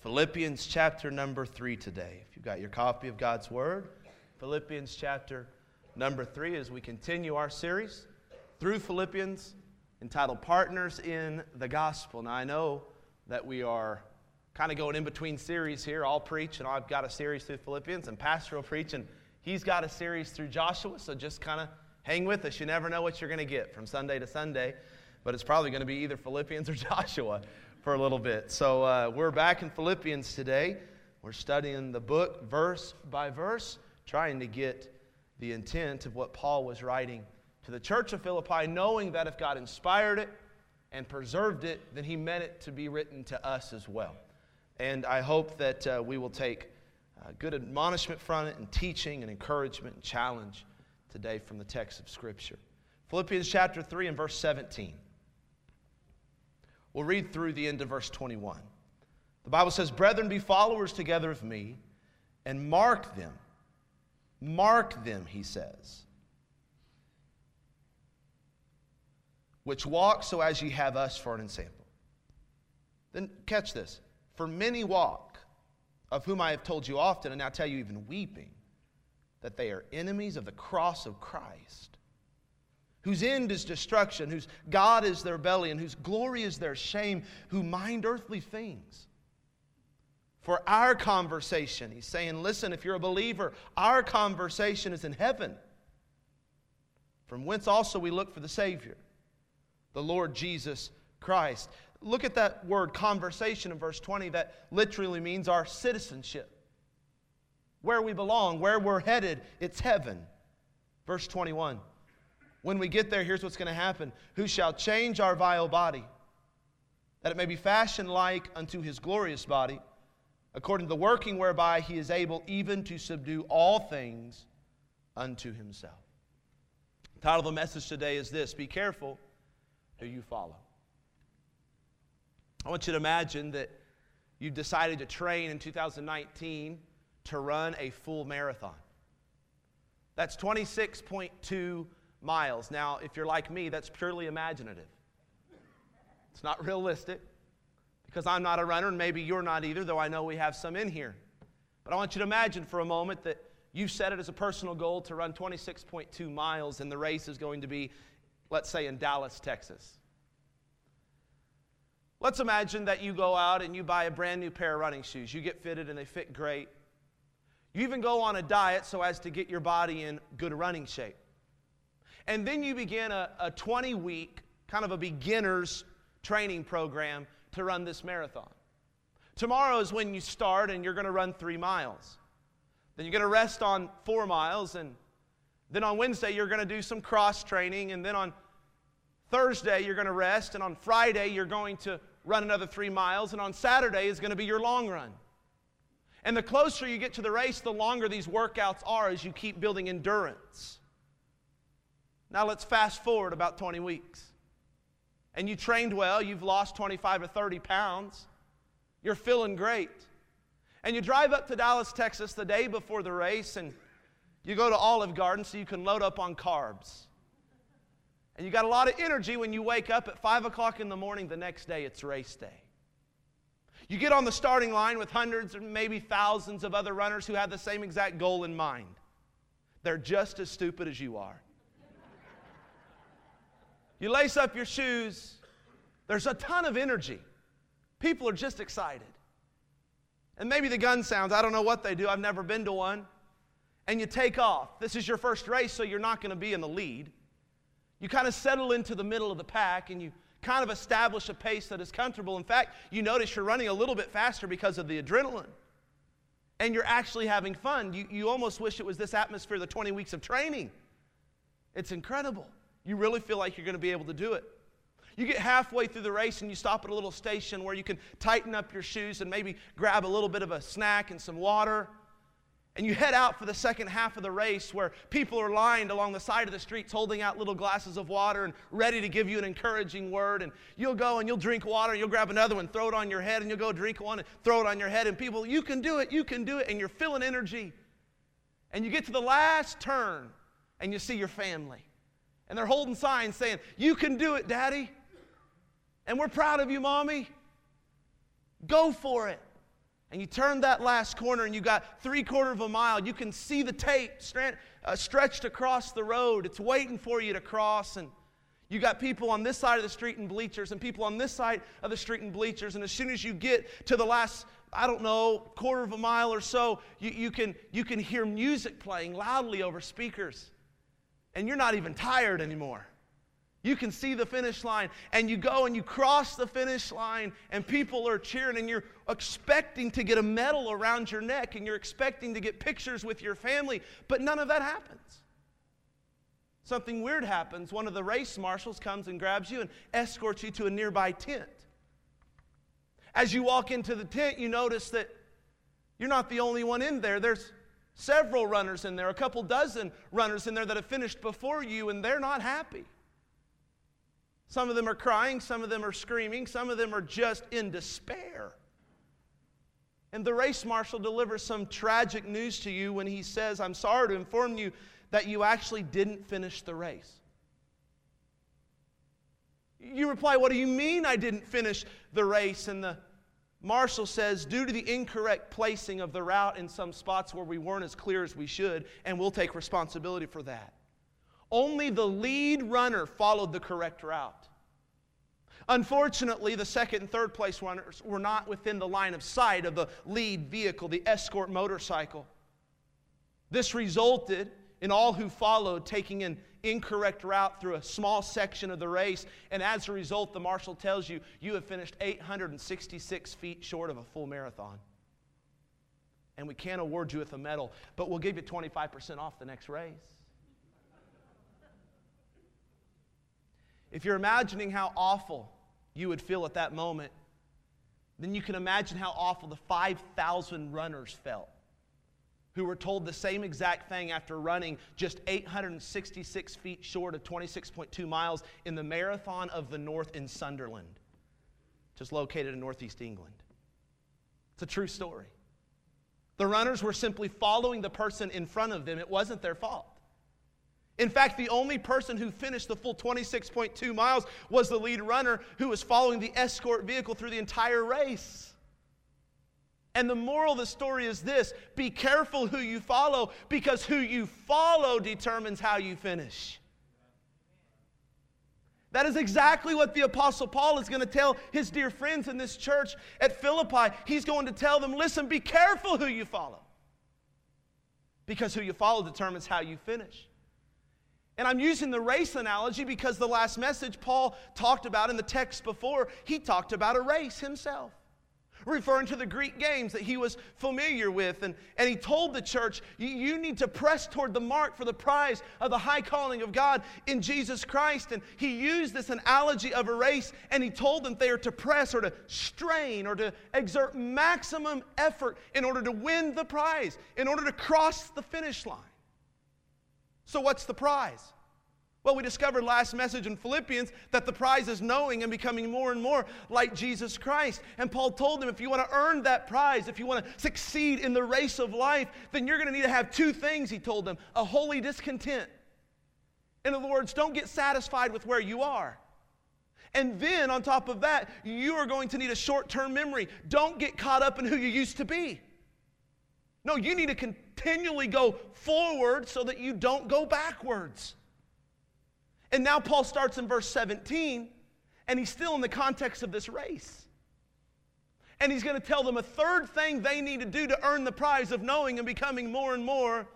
Philippians chapter number three today. If you've got your copy of God's Word, Philippians chapter number three, as we continue our series through Philippians entitled Partners in the Gospel. Now, I know that we are kind of going in between series here. I'll preach, and I've got a series through Philippians, and Pastor will preach, and he's got a series through Joshua, so just kind of hang with us. You never know what you're going to get from Sunday to Sunday, but it's probably going to be either Philippians or Joshua for a little bit. So uh, we're back in Philippians today. We're studying the book verse by verse, trying to get the intent of what Paul was writing to the church of Philippi, knowing that if God inspired it and preserved it, then he meant it to be written to us as well. And I hope that uh, we will take uh, good admonishment from it and teaching and encouragement and challenge today from the text of Scripture. Philippians chapter 3 and verse 17. We'll read through the end of verse 21. The Bible says, Brethren, be followers together of me, and mark them. Mark them, he says, which walk so as ye have us for an ensample. Then catch this. For many walk, of whom I have told you often, and now tell you even weeping, that they are enemies of the cross of Christ whose end is destruction, whose God is their belly, and whose glory is their shame, who mind earthly things. For our conversation, he's saying, listen, if you're a believer, our conversation is in heaven, from whence also we look for the Savior, the Lord Jesus Christ. Look at that word conversation in verse 20, that literally means our citizenship. Where we belong, where we're headed, it's heaven. Verse 21. When we get there, here's what's going to happen Who shall change our vile body, that it may be fashioned like unto his glorious body, according to the working whereby he is able even to subdue all things unto himself. The title of the message today is this Be careful who you follow. I want you to imagine that you've decided to train in 2019 to run a full marathon. That's 26.2 miles. Now, if you're like me, that's purely imaginative. It's not realistic because I'm not a runner and maybe you're not either, though I know we have some in here. But I want you to imagine for a moment that you've set it as a personal goal to run 26.2 miles and the race is going to be, let's say, in Dallas, Texas. Let's imagine that you go out and you buy a brand new pair of running shoes. You get fitted and they fit great. You even go on a diet so as to get your body in good running shape. And then you begin a, a 20 week, kind of a beginner's training program to run this marathon. Tomorrow is when you start and you're going to run three miles. Then you're going to rest on four miles. And then on Wednesday, you're going to do some cross training. And then on Thursday, you're going to rest. And on Friday, you're going to run another three miles. And on Saturday is going to be your long run. And the closer you get to the race, the longer these workouts are as you keep building endurance. Now let's fast forward about 20 weeks. And you trained well, you've lost 25 or 30 pounds, you're feeling great. And you drive up to Dallas, Texas the day before the race, and you go to Olive Garden so you can load up on carbs. And you got a lot of energy when you wake up at 5 o'clock in the morning the next day, it's race day. You get on the starting line with hundreds or maybe thousands of other runners who have the same exact goal in mind. They're just as stupid as you are. You lace up your shoes, there's a ton of energy. People are just excited. And maybe the gun sounds, I don't know what they do, I've never been to one. And you take off. This is your first race, so you're not going to be in the lead. You kind of settle into the middle of the pack and you kind of establish a pace that is comfortable. In fact, you notice you're running a little bit faster because of the adrenaline. And you're actually having fun. You, you almost wish it was this atmosphere, the 20 weeks of training. It's incredible you really feel like you're going to be able to do it. You get halfway through the race and you stop at a little station where you can tighten up your shoes and maybe grab a little bit of a snack and some water. And you head out for the second half of the race where people are lined along the side of the streets holding out little glasses of water and ready to give you an encouraging word. And you'll go and you'll drink water and you'll grab another one, throw it on your head, and you'll go drink one and throw it on your head. And people, you can do it, you can do it. And you're feeling energy. And you get to the last turn and you see your family. And they're holding signs saying, You can do it, Daddy. And we're proud of you, Mommy. Go for it. and you turn that last corner and you got three quarter of a mile, you can see the tape uh, stretched across the road. It's waiting for you to cross. And you got people on this side of the street in bleachers and people on this side of the street in bleachers. And as soon as you get to the last, I don't know, quarter of a mile or so, you, you, can, you can hear music playing loudly over speakers. And you're not even tired anymore. You can see the finish line, and you go and you cross the finish line, and people are cheering, and you're expecting to get a medal around your neck, and you're expecting to get pictures with your family, but none of that happens. Something weird happens. One of the race marshals comes and grabs you and escorts you to a nearby tent. As you walk into the tent, you notice that you're not the only one in there. There's several runners in there, a couple dozen runners in there that have finished before you, and they're not happy. Some of them are crying, some of them are screaming, some of them are just in despair. And the race marshal delivers some tragic news to you when he says, I'm sorry to inform you that you actually didn't finish the race. You reply, What do you mean I didn't finish the race? And the marshal says, Due to the incorrect placing of the route in some spots where we weren't as clear as we should, and we'll take responsibility for that. Only the lead runner followed the correct route. Unfortunately, the second and third place runners were not within the line of sight of the lead vehicle, the escort motorcycle. This resulted in all who followed taking an incorrect route through a small section of the race, and as a result, the marshal tells you you have finished 866 feet short of a full marathon. And we can't award you with a medal, but we'll give you 25% off the next race. If you're imagining how awful you would feel at that moment, then you can imagine how awful the 5,000 runners felt who were told the same exact thing after running just 866 feet short of 26.2 miles in the Marathon of the North in Sunderland, just located in northeast England. It's a true story. The runners were simply following the person in front of them, it wasn't their fault. In fact, the only person who finished the full 26.2 miles was the lead runner who was following the escort vehicle through the entire race. And the moral of the story is this be careful who you follow because who you follow determines how you finish. That is exactly what the Apostle Paul is going to tell his dear friends in this church at Philippi. He's going to tell them listen, be careful who you follow because who you follow determines how you finish. And I'm using the race analogy because the last message Paul talked about in the text before, he talked about a race himself, referring to the Greek games that he was familiar with. And, and he told the church, you need to press toward the mark for the prize of the high calling of God in Jesus Christ. And he used this analogy of a race, and he told them they are to press or to strain or to exert maximum effort in order to win the prize, in order to cross the finish line. So, what's the prize? Well, we discovered last message in Philippians that the prize is knowing and becoming more and more like Jesus Christ. And Paul told them if you want to earn that prize, if you want to succeed in the race of life, then you're going to need to have two things, he told them a holy discontent. In other words, don't get satisfied with where you are. And then, on top of that, you are going to need a short term memory. Don't get caught up in who you used to be. No, you need to continually go forward so that you don't go backwards. And now Paul starts in verse 17, and he's still in the context of this race. And he's going to tell them a third thing they need to do to earn the prize of knowing and becoming more and more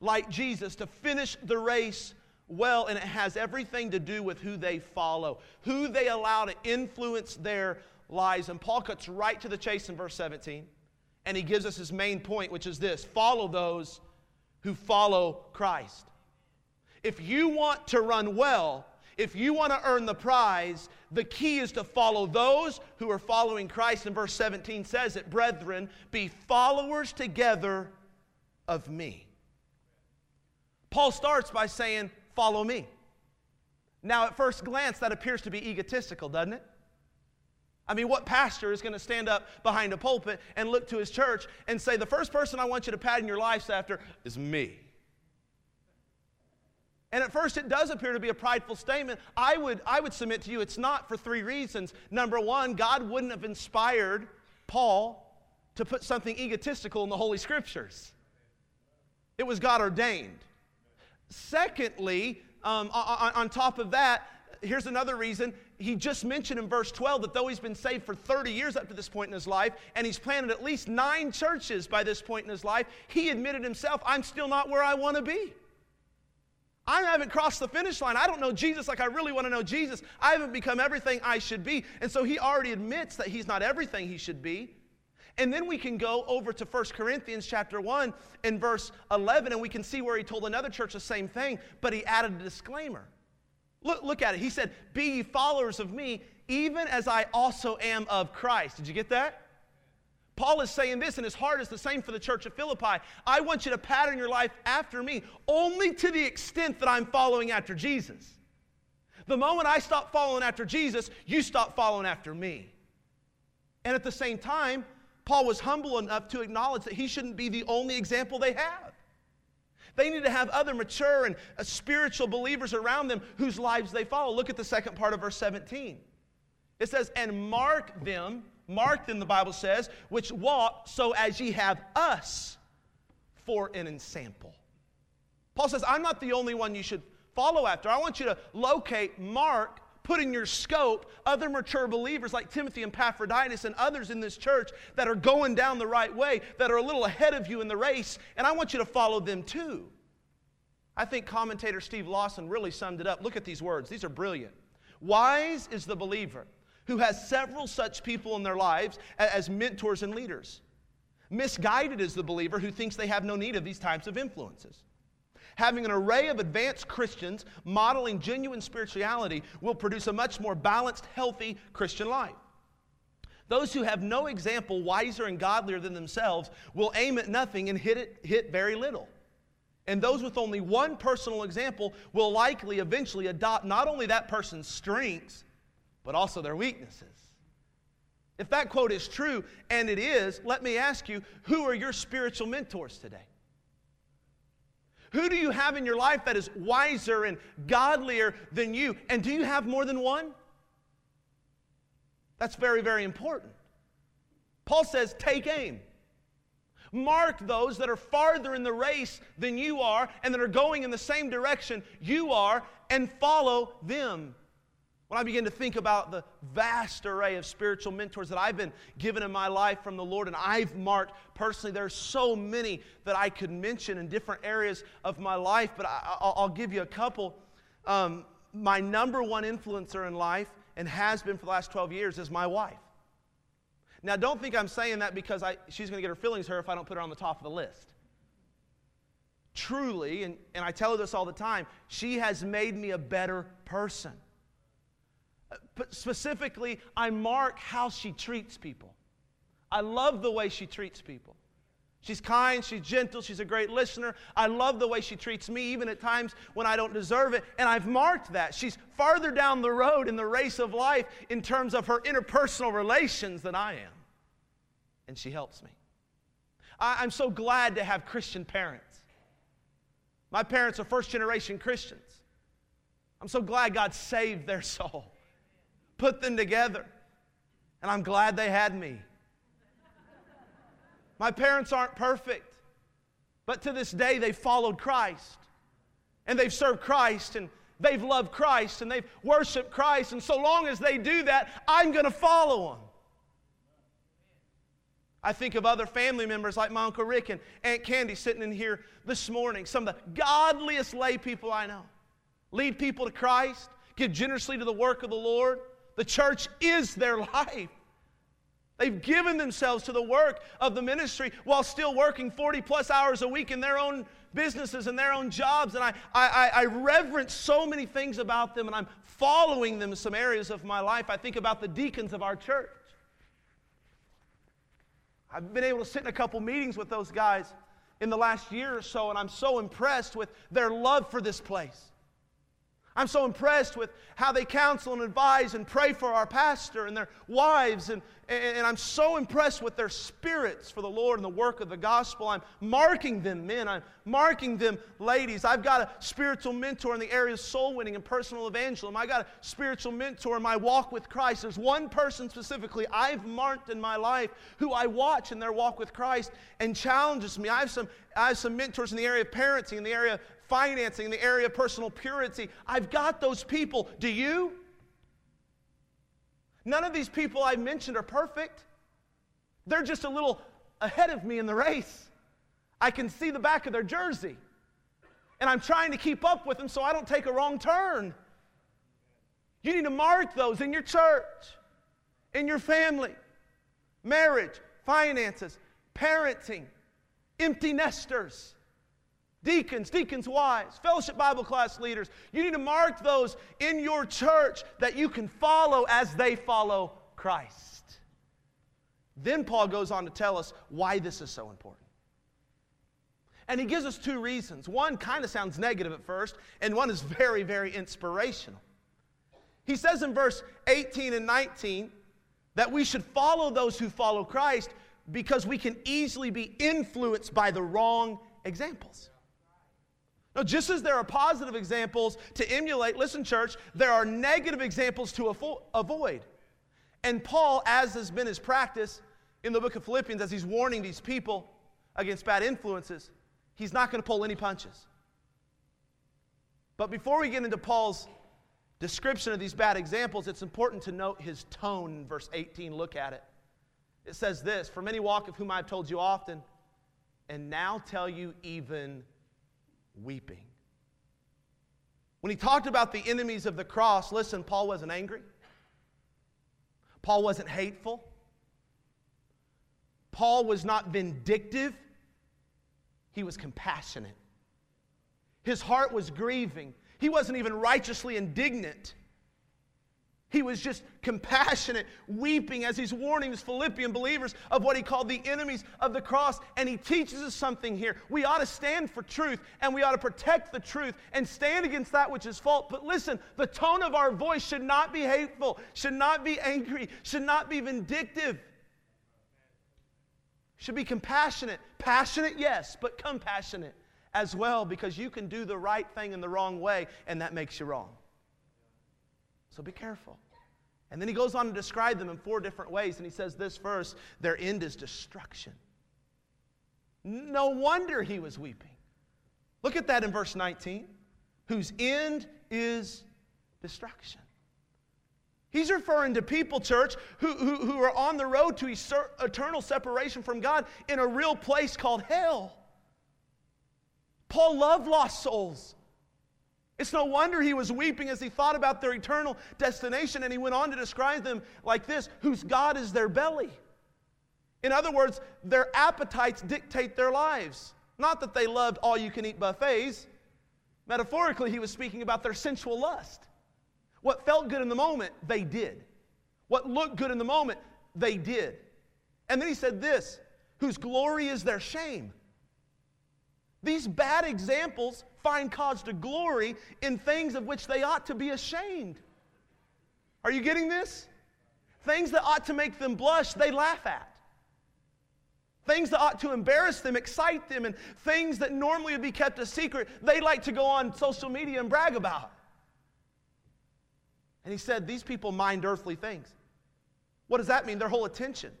like Jesus, to finish the race well. And it has everything to do with who they follow, who they allow to influence their lives. And Paul cuts right to the chase in verse 17 and he gives us his main point, which is this follow those who follow Christ. If you want to run well, if you want to earn the prize, the key is to follow those who are following Christ. And verse 17 says it, brethren, be followers together of me. Paul starts by saying, Follow me. Now, at first glance, that appears to be egotistical, doesn't it? I mean, what pastor is going to stand up behind a pulpit and look to his church and say, The first person I want you to pattern your lives after is me? And at first, it does appear to be a prideful statement. I would, I would submit to you it's not for three reasons. Number one, God wouldn't have inspired Paul to put something egotistical in the Holy Scriptures. It was God ordained. Secondly, um, on, on top of that, here's another reason. He just mentioned in verse 12 that though he's been saved for 30 years up to this point in his life, and he's planted at least nine churches by this point in his life, he admitted himself, I'm still not where I want to be. I haven't crossed the finish line. I don't know Jesus like I really want to know Jesus. I haven't become everything I should be. And so he already admits that he's not everything he should be. And then we can go over to 1 Corinthians chapter 1 and verse 11 and we can see where he told another church the same thing, but he added a disclaimer. Look, look at it. He said, Be ye followers of me, even as I also am of Christ. Did you get that? Paul is saying this, and his heart is the same for the church of Philippi. I want you to pattern your life after me, only to the extent that I'm following after Jesus. The moment I stop following after Jesus, you stop following after me. And at the same time, Paul was humble enough to acknowledge that he shouldn't be the only example they have. They need to have other mature and uh, spiritual believers around them whose lives they follow. Look at the second part of verse 17. It says, And mark them, mark them, the Bible says, which walk so as ye have us for an ensample. Paul says, I'm not the only one you should follow after. I want you to locate, mark, put in your scope other mature believers like Timothy and Epaphroditus and others in this church that are going down the right way, that are a little ahead of you in the race, and I want you to follow them too. I think commentator Steve Lawson really summed it up. Look at these words, these are brilliant. Wise is the believer who has several such people in their lives as mentors and leaders. Misguided is the believer who thinks they have no need of these types of influences. Having an array of advanced Christians modeling genuine spirituality will produce a much more balanced, healthy Christian life. Those who have no example wiser and godlier than themselves will aim at nothing and hit it hit very little. And those with only one personal example will likely eventually adopt not only that person's strengths, but also their weaknesses. If that quote is true, and it is, let me ask you who are your spiritual mentors today? Who do you have in your life that is wiser and godlier than you? And do you have more than one? That's very, very important. Paul says, take aim. Mark those that are farther in the race than you are and that are going in the same direction you are and follow them. When I begin to think about the vast array of spiritual mentors that I've been given in my life from the Lord and I've marked personally, there are so many that I could mention in different areas of my life, but I, will give you a couple. Um, my number one influencer in life, and has been for the last 12 years, is my wife. Now, don't think I'm saying that because I, she's going to get her feelings hurt if I don't put her on the top of the list. Truly, and, and I tell her this all the time, she has made me a better person. But specifically, I mark how she treats people. I love the way she treats people. She's kind, she's gentle, she's a great listener. I love the way she treats me, even at times when I don't deserve it. And I've marked that. She's farther down the road in the race of life in terms of her interpersonal relations than I am. And she helps me. I, am so glad to have Christian parents. My parents are first generation Christians. I'm so glad God saved their soul put them together. And I'm glad they had me. My parents aren't perfect, but to this day they've followed Christ. And they've served Christ and they've loved Christ and they've worshiped Christ. And so long as they do that, I'm going to follow them. I think of other family members like my Uncle Rick and Aunt Candy sitting in here this morning, some of the godliest lay people I know. Lead people to Christ, give generously to the work of the Lord. The church is their life. They've given themselves to the work of the ministry while still working 40 plus hours a week in their own businesses and their own jobs. And I, I, I reverence so many things about them, and I'm following them in some areas of my life. I think about the deacons of our church. I've been able to sit in a couple meetings with those guys in the last year or so, and I'm so impressed with their love for this place. I'm so impressed with how they counsel and advise and pray for our pastor and their wives. And, and, I'm so impressed with their spirits for the Lord and the work of the gospel. I'm marking them men. I'm marking them ladies. I've got a spiritual mentor in the area of soul winning and personal evangelism. I got a spiritual mentor in my walk with Christ. There's one person specifically I've marked in my life who I watch in their walk with Christ and challenges me. I have some, I have some mentors in the area of parenting, in the area financing, in the area of personal purity. I've got those people. Do you? None of these people I've mentioned are perfect. They're just a little ahead of me in the race. I can see the back of their jersey. And I'm trying to keep up with them so I don't take a wrong turn. You need to mark those in your church, in your family, marriage, finances, parenting, empty nesters deacons, deacons' wives, fellowship Bible class leaders. You need to mark those in your church that you can follow as they follow Christ. Then Paul goes on to tell us why this is so important. And he gives us two reasons. One kind of sounds negative at first, and one is very, very inspirational. He says in verse 18 and 19 that we should follow those who follow Christ because we can easily be influenced by the wrong examples. No, just as there are positive examples to emulate, listen, church, there are negative examples to avo- avoid. And Paul, as has been his practice in the book of Philippians, as he's warning these people against bad influences, he's not going to pull any punches. But before we get into Paul's description of these bad examples, it's important to note his tone in verse 18. Look at it. It says this For many walk of whom I've told you often, and now tell you even weeping. When he talked about the enemies of the cross, listen, Paul wasn't angry. Paul wasn't hateful. Paul was not vindictive. He was compassionate. His heart was grieving. He wasn't even righteously indignant. He was just compassionate, weeping as he's warning his Philippian believers of what he called the enemies of the cross. And he teaches us something here. We ought to stand for truth and we ought to protect the truth and stand against that which is false. But listen, the tone of our voice should not be hateful, should not be angry, should not be vindictive. Should be compassionate. Passionate, yes, but compassionate as well because you can do the right thing in the wrong way and that makes you wrong. So be careful. And then he goes on to describe them in four different ways. And he says this first their end is destruction. No wonder he was weeping. Look at that in verse 19. Whose end is destruction. He's referring to people, church, who, who, who are on the road to eternal separation from God in a real place called hell. Paul loved lost souls. It's no wonder he was weeping as he thought about their eternal destination, and he went on to describe them like this whose God is their belly. In other words, their appetites dictate their lives. Not that they loved all you can eat buffets. Metaphorically, he was speaking about their sensual lust. What felt good in the moment, they did. What looked good in the moment, they did. And then he said this whose glory is their shame. These bad examples find cause to glory in things of which they ought to be ashamed. Are you getting this? Things that ought to make them blush, they laugh at. Things that ought to embarrass them, excite them, and things that normally would be kept a secret, they like to go on social media and brag about. And he said, These people mind earthly things. What does that mean? Their whole attention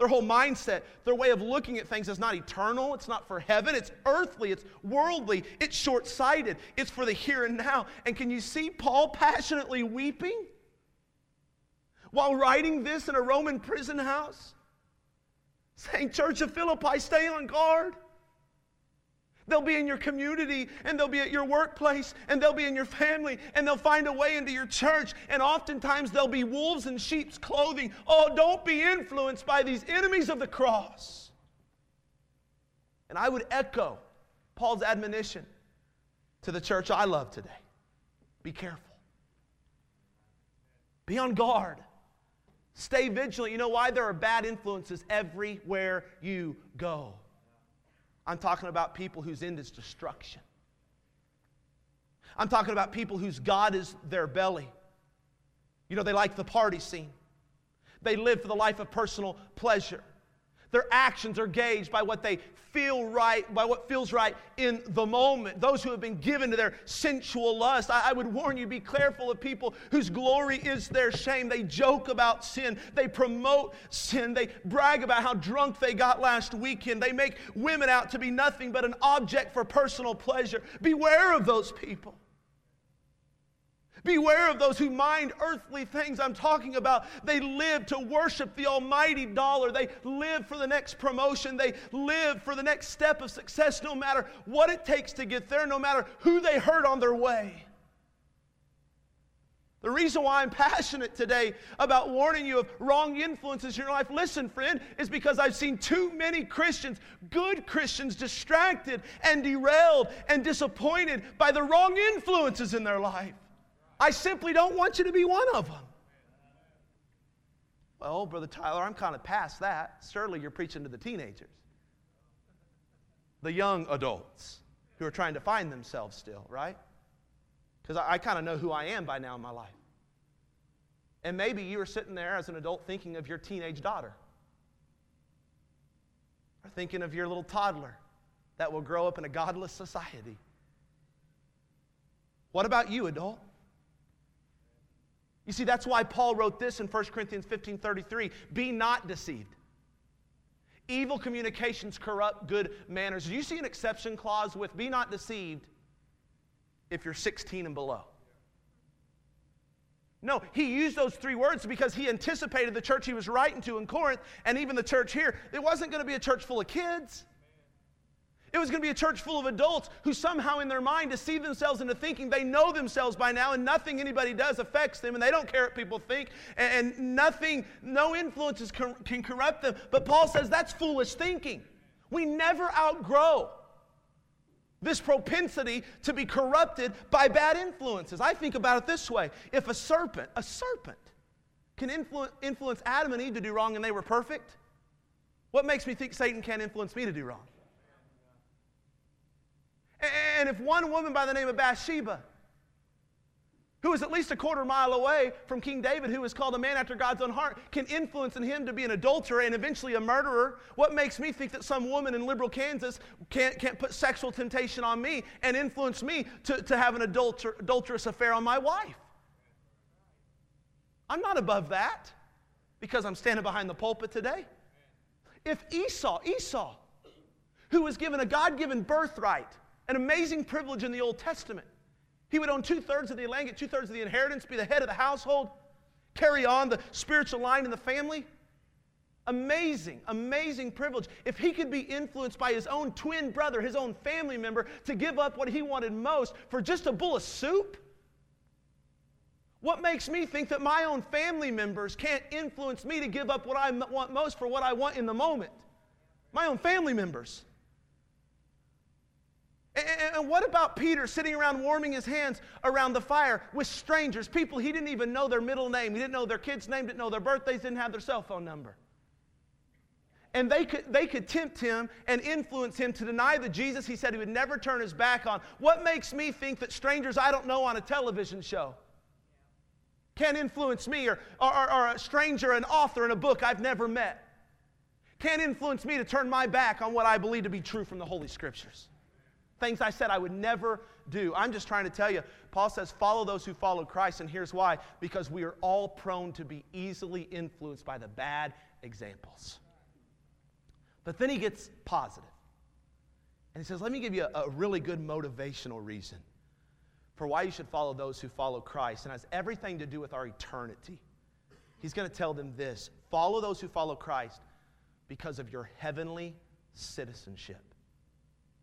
their whole mindset, their way of looking at things is not eternal. It's not for heaven. It's earthly. It's worldly. It's short sighted. It's for the here and now. And can you see Paul passionately weeping while writing this in a Roman prison house? Saying, Church of Philippi, stay on guard. They'll be in your community and they'll be at your workplace and they'll be in your family and they'll find a way into your church. And oftentimes they'll be wolves in sheep's clothing. Oh, don't be influenced by these enemies of the cross. And I would echo Paul's admonition to the church I love today be careful, be on guard. Stay vigilant. You know why? There are bad influences everywhere you go. I'm talking about people whose end is destruction. I'm talking about people whose God is their belly. You know, they like the party scene, they live for the life of personal pleasure. Their actions are gauged by what they feel right, by what feels right in the moment. Those who have been given to their sensual lust. I, I, would warn you be careful of people whose glory is their shame. They joke about sin, they promote sin, they brag about how drunk they got last weekend. They make women out to be nothing but an object for personal pleasure. Beware of those people. Beware of those who mind earthly things. I'm talking about they live to worship the almighty dollar. They live for the next promotion. They live for the next step of success, no matter what it takes to get there, no matter who they hurt on their way. The reason why I'm passionate today about warning you of wrong influences in your life, listen, friend, is because I've seen too many Christians, good Christians, distracted and derailed and disappointed by the wrong influences in their life. I simply don't want you to be one of them. Well, Brother Tyler, I'm kind of past that. Certainly, you're preaching to the teenagers, the young adults who are trying to find themselves still, right? Because I, I kind of know who I am by now in my life. And maybe you are sitting there as an adult thinking of your teenage daughter, or thinking of your little toddler that will grow up in a godless society. What about you, adult? You see, that's why Paul wrote this in 1 Corinthians 15 33 Be not deceived. Evil communications corrupt good manners. Do you see an exception clause with be not deceived if you're 16 and below? No, he used those three words because he anticipated the church he was writing to in Corinth and even the church here. It wasn't going to be a church full of kids. It was going to be a church full of adults who somehow in their mind deceive themselves into thinking they know themselves by now and nothing anybody does affects them and they don't care what people think and, nothing, no influences can corrupt them. But Paul says that's foolish thinking. We never outgrow this propensity to be corrupted by bad influences. I think about it this way if a serpent, a serpent, can influ- influence Adam and Eve to do wrong and they were perfect, what makes me think Satan can't influence me to do wrong? And if one woman by the name of Bathsheba, who is at least a quarter mile away from King David, who is called a man after God's own heart, can influence in him to be an adulterer and eventually a murderer, what makes me think that some woman in liberal Kansas can't, can't put sexual temptation on me and influence me to, to have an adulter, adulterous affair on my wife? I'm not above that because I'm standing behind the pulpit today. If Esau, Esau, who was given a God given birthright, an amazing privilege in the Old Testament. He would own two thirds of the land, get two thirds of the inheritance, be the head of the household, carry on the spiritual line in the family. Amazing, amazing privilege. If he could be influenced by his own twin brother, his own family member, to give up what he wanted most for just a bowl of soup, what makes me think that my own family members can't influence me to give up what I want most for what I want in the moment? My own family members. And what about Peter sitting around warming his hands around the fire with strangers, people he didn't even know their middle name, he didn't know their kid's name, didn't know their birthdays, didn't have their cell phone number? And they could, they could tempt him and influence him to deny the Jesus he said he would never turn his back on. What makes me think that strangers I don't know on a television show can influence me, or, or, or a stranger, an author in a book I've never met, can't influence me to turn my back on what I believe to be true from the Holy Scriptures? Things I said I would never do. I'm just trying to tell you, Paul says, follow those who follow Christ. And here's why because we are all prone to be easily influenced by the bad examples. But then he gets positive. And he says, let me give you a, a really good motivational reason for why you should follow those who follow Christ. And has everything to do with our eternity. He's going to tell them this follow those who follow Christ because of your heavenly citizenship.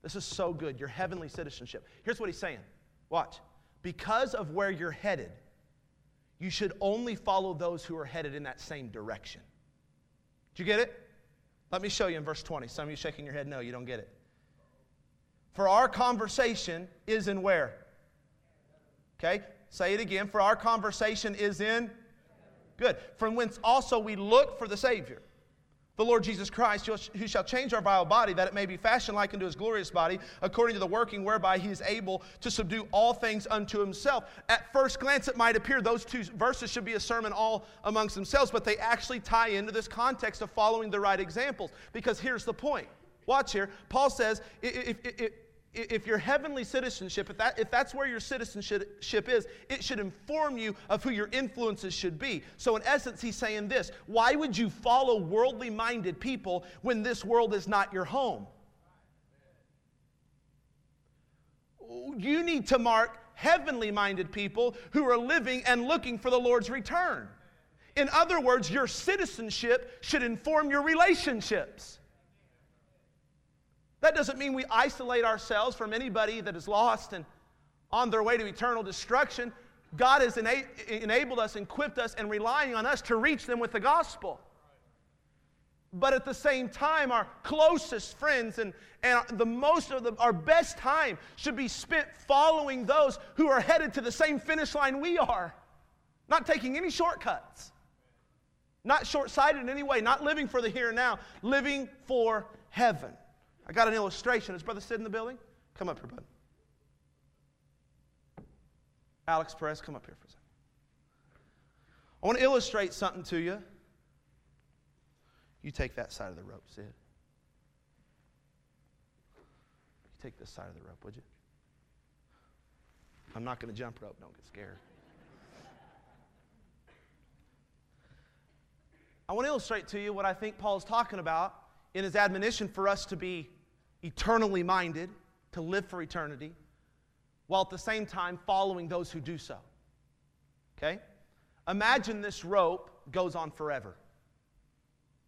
This is so good, your heavenly citizenship. Here's what he's saying watch. Because of where you're headed, you should only follow those who are headed in that same direction. Did you get it? Let me show you in verse 20. Some of you shaking your head, no, you don't get it. For our conversation is in where? Okay, say it again. For our conversation is in? Good. From whence also we look for the Savior the Lord Jesus Christ, who shall change our vile body, that it may be fashioned like unto his glorious body, according to the working whereby he is able to subdue all things unto himself. At first glance, it might appear those two verses should be a sermon all amongst themselves, but they actually tie into this context of following the right examples. Because here's the point. Watch here. Paul says, if, if, if if your heavenly citizenship, if, that, if that's where your citizenship is, it should inform you of who your influences should be. So, in essence, he's saying this why would you follow worldly minded people when this world is not your home? You need to mark heavenly minded people who are living and looking for the Lord's return. In other words, your citizenship should inform your relationships. That doesn't mean we isolate ourselves from anybody that is lost and on their way to eternal destruction. God has ena- enabled us, equipped us, and relying on us to reach them with the gospel. But at the same time, our closest friends and, and the most of the, our best time should be spent following those who are headed to the same finish line we are, not taking any shortcuts, not short sighted in any way, not living for the here and now, living for heaven. I got an illustration. Is Brother Sid in the building? Come up here, bud. Alex Perez, come up here for a second. I want to illustrate something to you. You take that side of the rope, Sid. You take this side of the rope, would you? I'm not going to jump rope. Don't get scared. I want to illustrate to you what I think Paul is talking about in his admonition for us to be eternally minded, to live for eternity, while at the same time following those who do so. Okay? Imagine this rope goes on forever.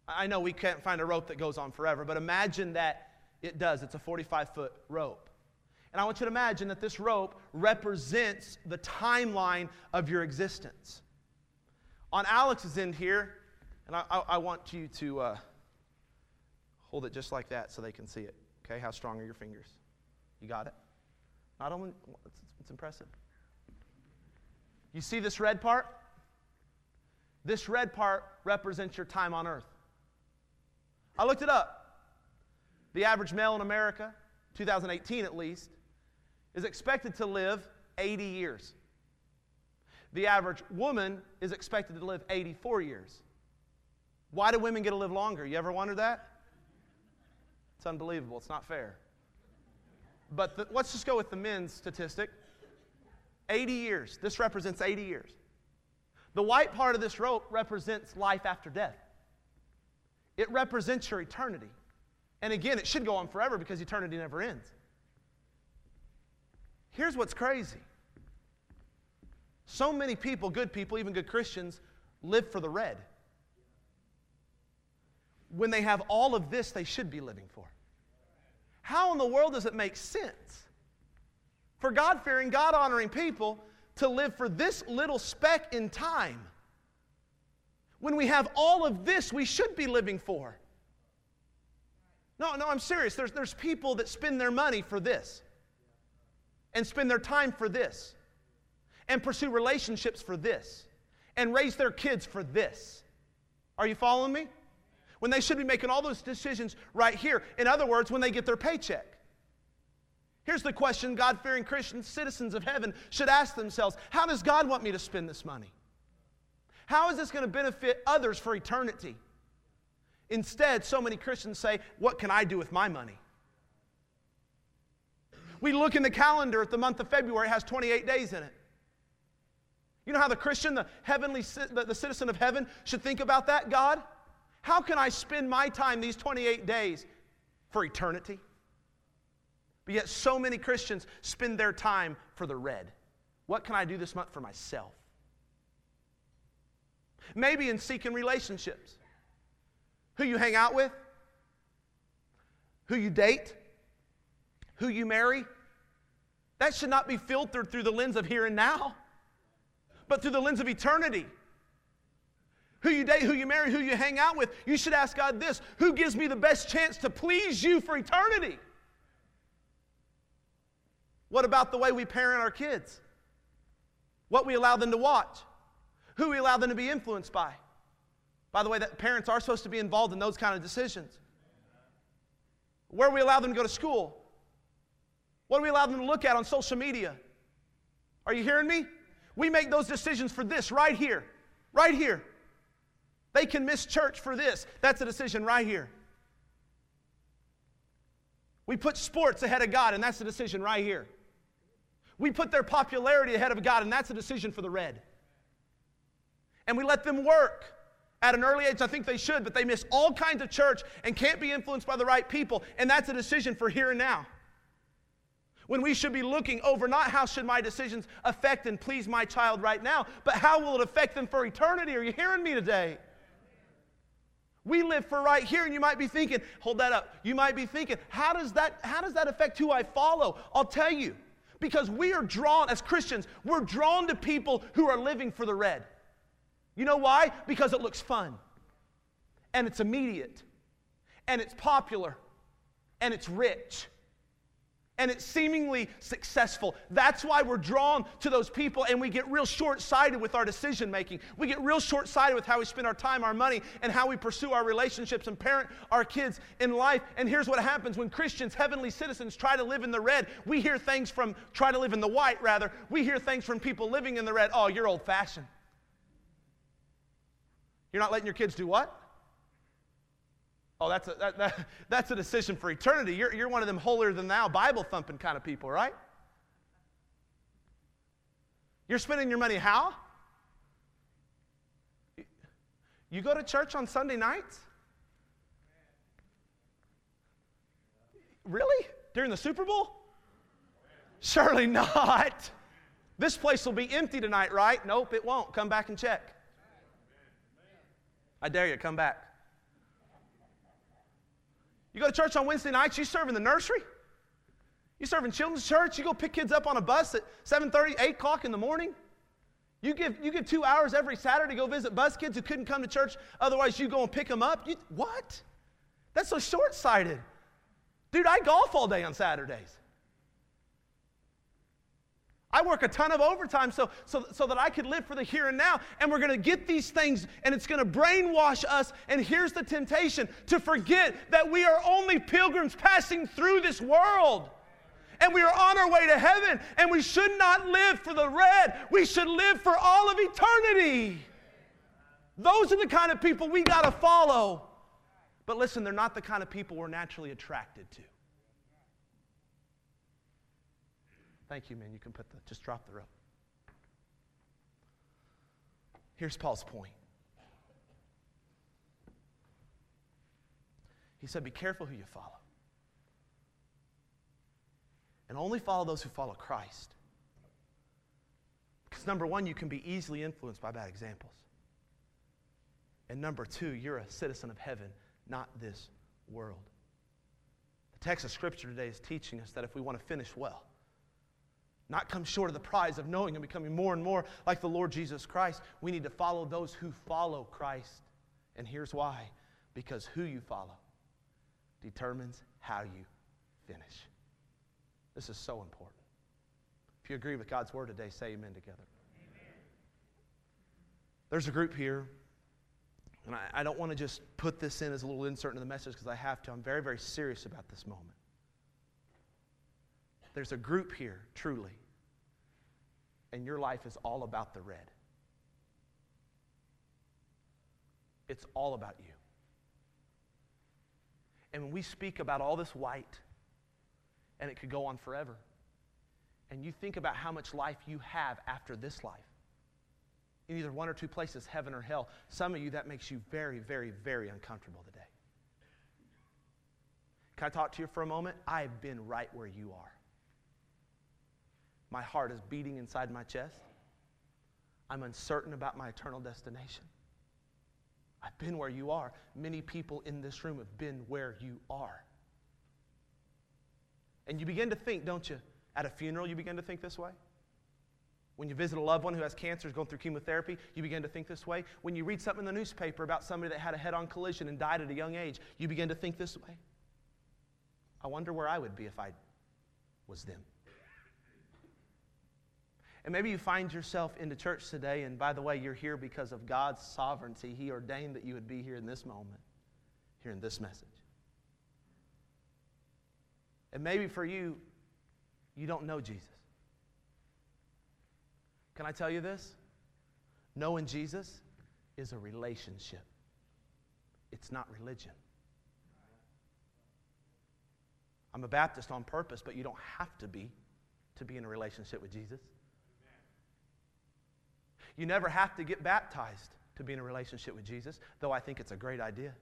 I know we can't find a rope that goes on forever, but imagine that it does. It's a 45 foot rope. And I want you to imagine that this rope represents the timeline of your existence. On Alex's end here, and I, I, I want you to uh, hold it just like that so they can see it. Okay, how strong are your fingers? You got it? Not only, it's, it's impressive. You see this red part? This red part represents your time on earth. I looked it up. The average male in America, 2018 at least, is expected to live 80 years. The average woman is expected to live 84 years. Why do women get to live longer? You ever wondered that? It's unbelievable. It's not fair. But the, let's just go with the men's statistic 80 years. This represents 80 years. The white part of this rope represents life after death, it represents your eternity. And again, it should go on forever because eternity never ends. Here's what's crazy so many people, good people, even good Christians, live for the red when they have all of this they should be living for? How in the world does it make sense for God fearing, God honoring people to live for this little speck in time when we have all of this we should be living for? No, no, I'm serious. There's, there's people that spend their money for this and spend their time for this and pursue relationships for this and raise their kids for this. Are you following me? When they should be making all those decisions right here. In other words, when they get their paycheck. Here's the question God fearing Christians, citizens of heaven, should ask themselves How does God want me to spend this money? How is this going to benefit others for eternity? Instead, so many Christians say, What can I do with my money? We look in the calendar at the month of February, it has 28 days in it. You know how the Christian, the heavenly, the, the citizen of heaven, should think about that, God? How can I spend my time these 28 days for eternity? But yet, so many Christians spend their time for the red. What can I do this month for myself? Maybe in seeking relationships. Who you hang out with, who you date, who you marry. That should not be filtered through the lens of here and now, but through the lens of eternity who you date, who you marry, who you hang out with, you should ask God this Who gives me the best chance to please you for eternity? What about the way we parent our kids? What we allow them to watch? Who we allow them to be influenced by? By the way, that parents are supposed to be involved in those kind of decisions. Where we allow them to go to school? What do we allow them to look at on social media? Are you hearing me? We make those decisions for this right here. Right here. They can miss church for this. That's a decision right here. We put sports ahead of God, and that's a decision right here. We put their popularity ahead of God, and that's a decision for the red. And we let them work at an early age. I think they should, but they miss all kinds of church and can't be influenced by the right people, and that's a decision for here and now. When we should be looking over not how should my decisions affect and please my child right now, but how will it affect them for eternity? Are you hearing me today? We live for right here, and you might be thinking, hold that up. You might be thinking, how does that, how does that affect who I follow? I'll tell you. Because we are drawn, as Christians, we're drawn to people who are living for the red. You know why? Because it looks fun, and it's immediate, and it's popular, and it's rich and it's seemingly successful. That's why we're drawn to those people and we get real short sighted with our decision making. We get real short sighted with how we spend our time, our money, and how we pursue our relationships and parent our kids in life. And here's what happens when Christians, heavenly citizens, try to live in the red. We hear things from, try to live in the white rather. We hear things from people living in the red. Oh, you're old fashioned. You're not letting your kids do what? Oh, that's a, that, that, that's a decision for eternity. You're, you're one of them holier than thou, Bible thumping kind of people, right? You're spending your money how? You go to church on Sunday nights? Really? During the Super Bowl? Surely not. This place will be empty tonight, right? Nope, it won't. Come back and check. I dare you, come back. You go to church on Wednesday nights, you serve in the nursery? You serve in children's church? You go pick kids up on a bus at 7.30, 8 o'clock in the morning? You give, you give two hours every Saturday to go visit bus kids who couldn't come to church, otherwise you go and pick them up? You, what? That's so short-sighted. Dude, I golf all day on Saturdays. I work a ton of overtime so, so, so that I could live for the here and now. And we're going to get these things and it's going to brainwash us. And here's the temptation to forget that we are only pilgrims passing through this world. And we are on our way to heaven. And we should not live for the red, we should live for all of eternity. Those are the kind of people we got to follow. But listen, they're not the kind of people we're naturally attracted to. Thank you, man. You can put the, just drop the rope. Here's Paul's point. He said, Be careful who you follow. And only follow those who follow Christ. Because number one, you can be easily influenced by bad examples. And number two, you're a citizen of heaven, not this world. The text of Scripture today is teaching us that if we want to finish well, not come short of the prize of knowing and becoming more and more like the Lord Jesus Christ. We need to follow those who follow Christ. And here's why because who you follow determines how you finish. This is so important. If you agree with God's word today, say amen together. Amen. There's a group here, and I, I don't want to just put this in as a little insert into the message because I have to. I'm very, very serious about this moment. There's a group here, truly, and your life is all about the red. It's all about you. And when we speak about all this white, and it could go on forever, and you think about how much life you have after this life, in either one or two places, heaven or hell, some of you, that makes you very, very, very uncomfortable today. Can I talk to you for a moment? I've been right where you are. My heart is beating inside my chest. I'm uncertain about my eternal destination. I've been where you are. Many people in this room have been where you are. And you begin to think, don't you? At a funeral, you begin to think this way. When you visit a loved one who has cancer, is going through chemotherapy, you begin to think this way. When you read something in the newspaper about somebody that had a head on collision and died at a young age, you begin to think this way. I wonder where I would be if I was them. And maybe you find yourself in the church today, and by the way, you're here because of God's sovereignty. He ordained that you would be here in this moment, here in this message. And maybe for you, you don't know Jesus. Can I tell you this? Knowing Jesus is a relationship, it's not religion. I'm a Baptist on purpose, but you don't have to be to be in a relationship with Jesus. You never have to get baptized to be in a relationship with Jesus, though I think it's a great idea.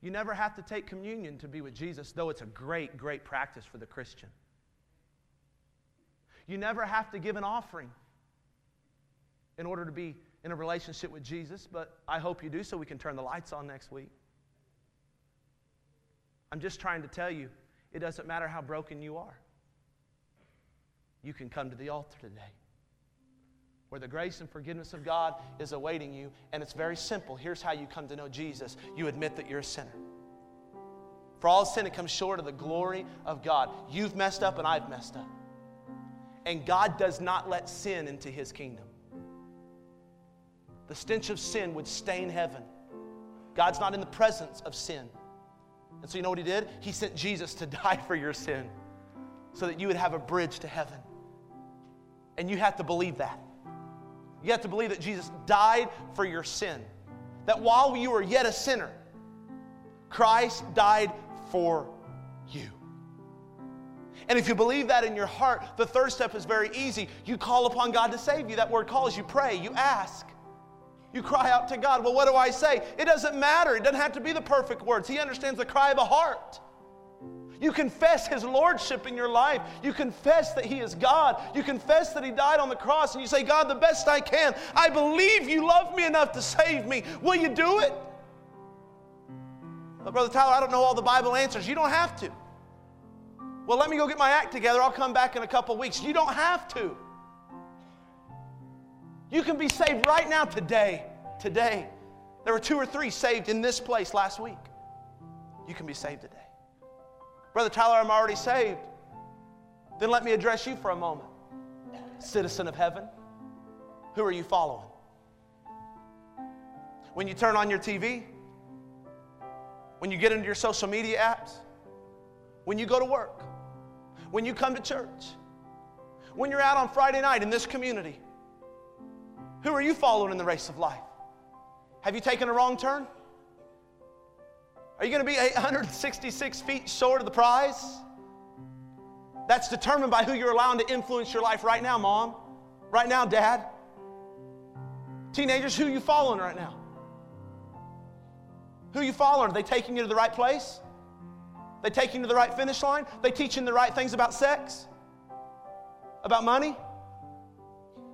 You never have to take communion to be with Jesus, though it's a great, great practice for the Christian. You never have to give an offering in order to be in a relationship with Jesus, but I hope you do so we can turn the lights on next week. I'm just trying to tell you it doesn't matter how broken you are. You can come to the altar today where the grace and forgiveness of God is awaiting you. And it's very simple. Here's how you come to know Jesus you admit that you're a sinner. For all sin, it comes short of the glory of God. You've messed up, and I've messed up. And God does not let sin into his kingdom. The stench of sin would stain heaven. God's not in the presence of sin. And so, you know what he did? He sent Jesus to die for your sin so that you would have a bridge to heaven. And you have to believe that. You have to believe that Jesus died for your sin. That while you were yet a sinner, Christ died for you. And if you believe that in your heart, the third step is very easy. You call upon God to save you. That word calls, you pray, you ask. You cry out to God. Well, what do I say? It doesn't matter. It doesn't have to be the perfect words. He understands the cry of the heart. You confess His Lordship in your life. You confess that He is God. You confess that He died on the cross, and you say, God, the best I can. I believe you love me enough to save me. Will you do it? But, Brother Tyler, I don't know all the Bible answers. You don't have to. Well, let me go get my act together. I'll come back in a couple weeks. You don't have to. You can be saved right now, today. Today. There were two or three saved in this place last week. You can be saved today. Brother Tyler, I'm already saved. Then let me address you for a moment. Citizen of heaven, who are you following? When you turn on your TV, when you get into your social media apps, when you go to work, when you come to church, when you're out on Friday night in this community, who are you following in the race of life? Have you taken a wrong turn? Are you going to be 166 feet short of the prize? That's determined by who you're allowing to influence your life right now, mom. Right now, dad. Teenagers, who are you following right now? Who are you following? Are they taking you to the right place? They taking you to the right finish line? They teaching the right things about sex? About money?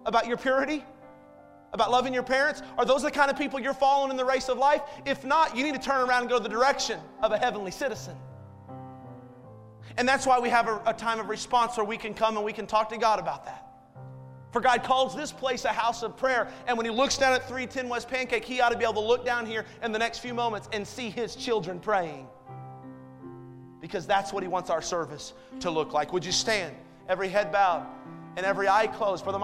About your purity? About loving your parents? Are those the kind of people you're following in the race of life? If not, you need to turn around and go the direction of a heavenly citizen. And that's why we have a, a, time of response where we can come and we can talk to God about that. For God calls this place a house of prayer. And when He looks down at 310 West Pancake, He ought to be able to look down here in the next few moments and see His children praying. Because that's what He wants our service to look like. Would you stand? Every head bowed and every eye closed. Brother